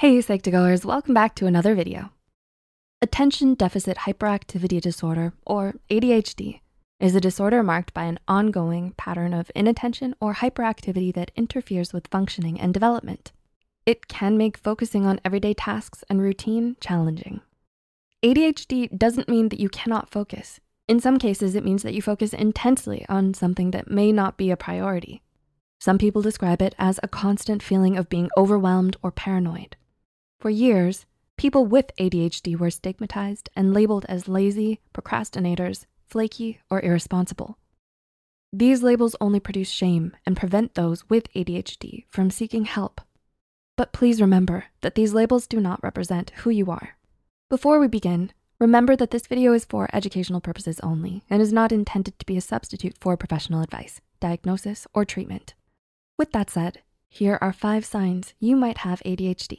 Hey Psych2Goers, welcome back to another video. Attention Deficit Hyperactivity Disorder, or ADHD, is a disorder marked by an ongoing pattern of inattention or hyperactivity that interferes with functioning and development. It can make focusing on everyday tasks and routine challenging. ADHD doesn't mean that you cannot focus. In some cases, it means that you focus intensely on something that may not be a priority. Some people describe it as a constant feeling of being overwhelmed or paranoid. For years, people with ADHD were stigmatized and labeled as lazy, procrastinators, flaky, or irresponsible. These labels only produce shame and prevent those with ADHD from seeking help. But please remember that these labels do not represent who you are. Before we begin, remember that this video is for educational purposes only and is not intended to be a substitute for professional advice, diagnosis, or treatment. With that said, here are five signs you might have ADHD.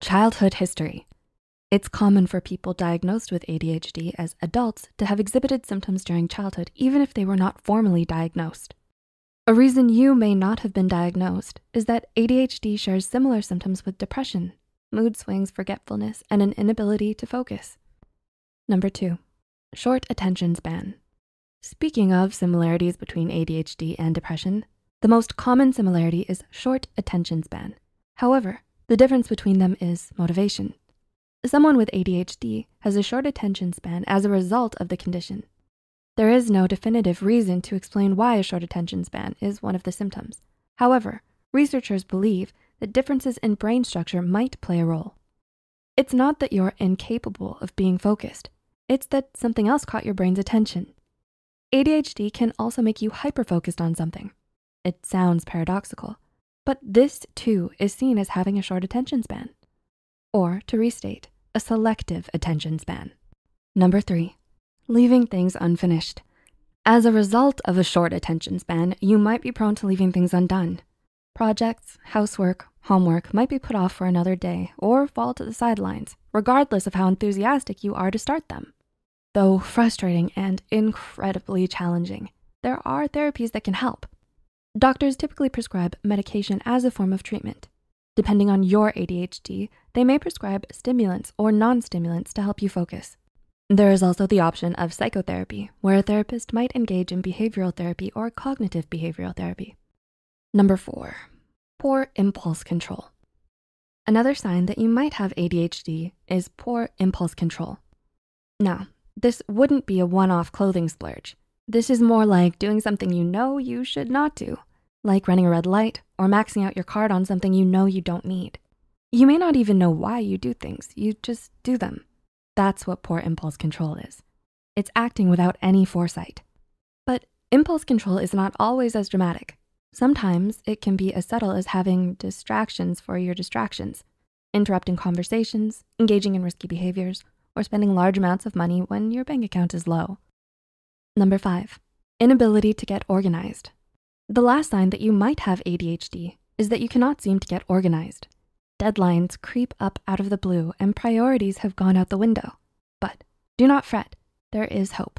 childhood history. It's common for people diagnosed with ADHD as adults to have exhibited symptoms during childhood, even if they were not formally diagnosed. A reason you may not have been diagnosed is that ADHD shares similar symptoms with depression, mood swings, forgetfulness, and an inability to focus. Number two, short attention span. Speaking of similarities between ADHD and depression, the most common similarity is short attention span. However, the difference between them is motivation. Someone with ADHD has a short attention span as a result of the condition. There is no definitive reason to explain why a short attention span is one of the symptoms. However, researchers believe that differences in brain structure might play a role. It's not that you're incapable of being focused. It's that something else caught your brain's attention. ADHD can also make you hyper-focused on something. It sounds paradoxical, but this too is seen as having a short attention span. Or to restate, a selective attention span. Number three, leaving things unfinished. As a result of a short attention span, you might be prone to leaving things undone. Projects, housework, homework might be put off for another day or fall to the sidelines, regardless of how enthusiastic you are to start them. Though frustrating and incredibly challenging, there are therapies that can help. Doctors typically prescribe medication as a form of treatment. Depending on your ADHD, they may prescribe stimulants or non-stimulants to help you focus. There is also the option of psychotherapy, where a therapist might engage in behavioral therapy or cognitive behavioral therapy. Number four, poor impulse control. Another sign that you might have ADHD is poor impulse control. Now, this wouldn't be a one-off clothing splurge. This is more like doing something you know you should not do, like running a red light or maxing out your card on something you know you don't need. You may not even know why you do things, you just do them. That's what poor impulse control is. It's acting without any foresight. But impulse control is not always as dramatic. Sometimes it can be as subtle as having distractions for your distractions, interrupting conversations, engaging in risky behaviors, or spending large amounts of money when your bank account is low. Number five, inability to get organized. The last sign that you might have ADHD is that you cannot seem to get organized. Deadlines creep up out of the blue and priorities have gone out the window. But do not fret, there is hope.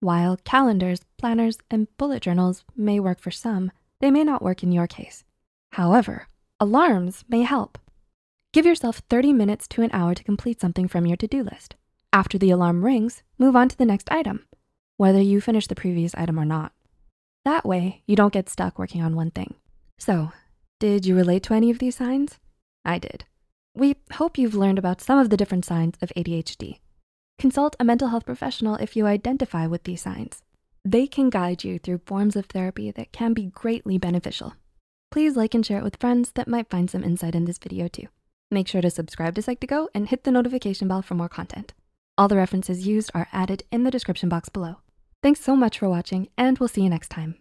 While calendars, planners, and bullet journals may work for some, they may not work in your case. However, alarms may help. Give yourself 30 minutes to an hour to complete something from your to-do list. After the alarm rings, move on to the next item whether you finish the previous item or not. That way, you don't get stuck working on one thing. So, did you relate to any of these signs? I did. We hope you've learned about some of the different signs of ADHD. Consult a mental health professional if you identify with these signs. They can guide you through forms of therapy that can be greatly beneficial. Please like and share it with friends that might find some insight in this video too. Make sure to subscribe to Psych2Go and hit the notification bell for more content. All the references used are added in the description box below. Thanks so much for watching and we'll see you next time.